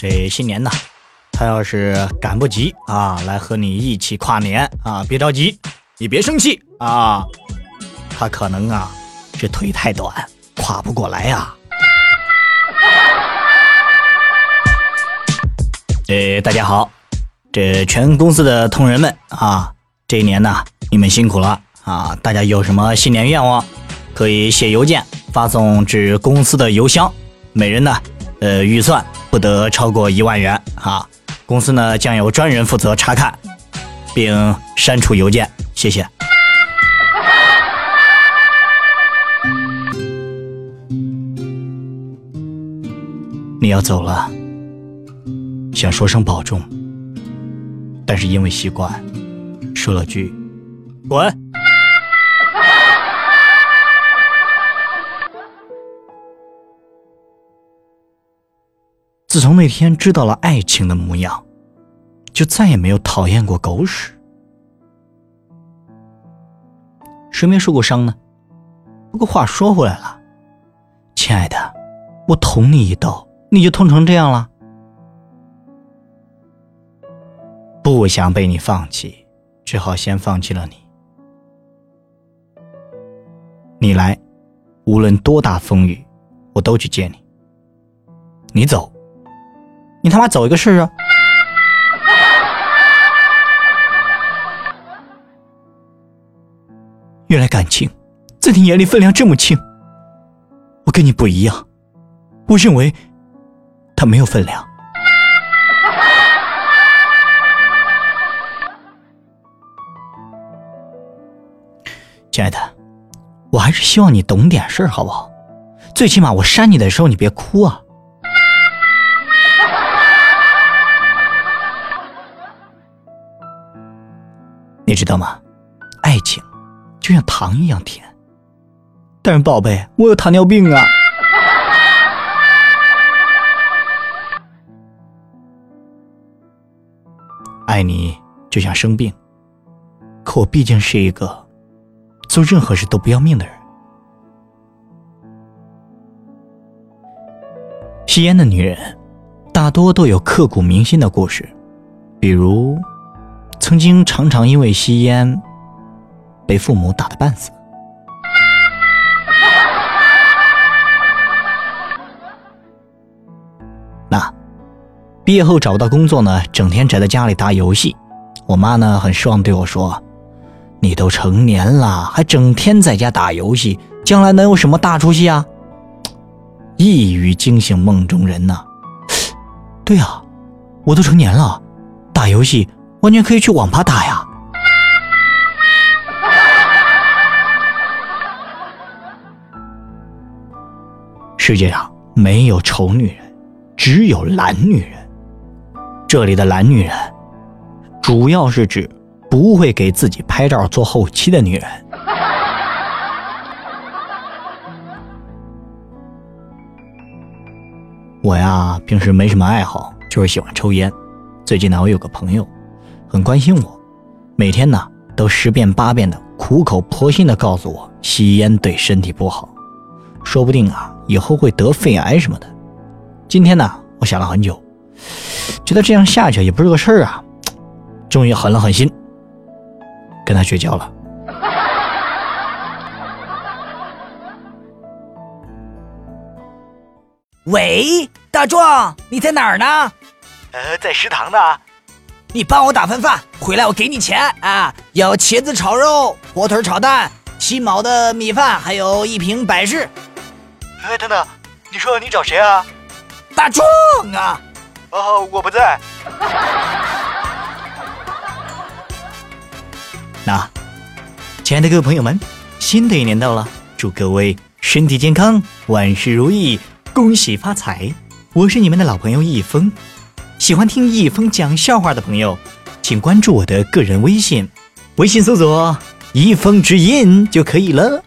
这新年呢，他要是赶不及啊，来和你一起跨年啊，别着急，你别生气啊，他可能啊，这腿太短，跨不过来呀。呃，大家好，这全公司的同仁们啊，这一年呢，你们辛苦了啊！大家有什么新年愿望，可以写邮件发送至公司的邮箱，每人呢，呃，预算不得超过一万元啊。公司呢将有专人负责查看，并删除邮件，谢谢。你要走了。想说声保重，但是因为习惯，说了句“滚”。自从那天知道了爱情的模样，就再也没有讨厌过狗屎。谁没受过伤呢？不过话说回来了，亲爱的，我捅你一刀，你就痛成这样了？不想被你放弃，只好先放弃了你。你来，无论多大风雨，我都去接你。你走，你他妈走一个试试。原来感情在你眼里分量这么轻。我跟你不一样，我认为它没有分量。亲爱的，我还是希望你懂点事儿，好不好？最起码我扇你的时候，你别哭啊！你知道吗？爱情就像糖一样甜。但是宝贝，我有糖尿病啊！爱你就像生病，可我毕竟是一个。做任何事都不要命的人。吸烟的女人，大多都有刻骨铭心的故事，比如，曾经常常因为吸烟，被父母打得半死。那，毕业后找不到工作呢，整天宅在家里打游戏，我妈呢很失望对我说。你都成年了，还整天在家打游戏，将来能有什么大出息啊？一语惊醒梦中人呐！对啊，我都成年了，打游戏完全可以去网吧打呀。世界上没有丑女人，只有懒女人。这里的懒女人，主要是指。不会给自己拍照做后期的女人。我呀，平时没什么爱好，就是喜欢抽烟。最近呢，我有个朋友很关心我，每天呢都十遍八遍的苦口婆心的告诉我，吸烟对身体不好，说不定啊以后会得肺癌什么的。今天呢，我想了很久，觉得这样下去也不是个事儿啊，终于狠了狠心。跟他绝交了。喂，大壮，你在哪儿呢？呃，在食堂呢。你帮我打份饭，回来我给你钱啊！要茄子炒肉、火腿炒蛋、七毛的米饭，还有一瓶百事。哎，等等，你说你找谁啊？大壮啊！哦，我不在。那，亲爱的各位朋友们，新的一年到了，祝各位身体健康，万事如意，恭喜发财！我是你们的老朋友易峰，喜欢听易峰讲笑话的朋友，请关注我的个人微信，微信搜索“易峰之音”就可以了。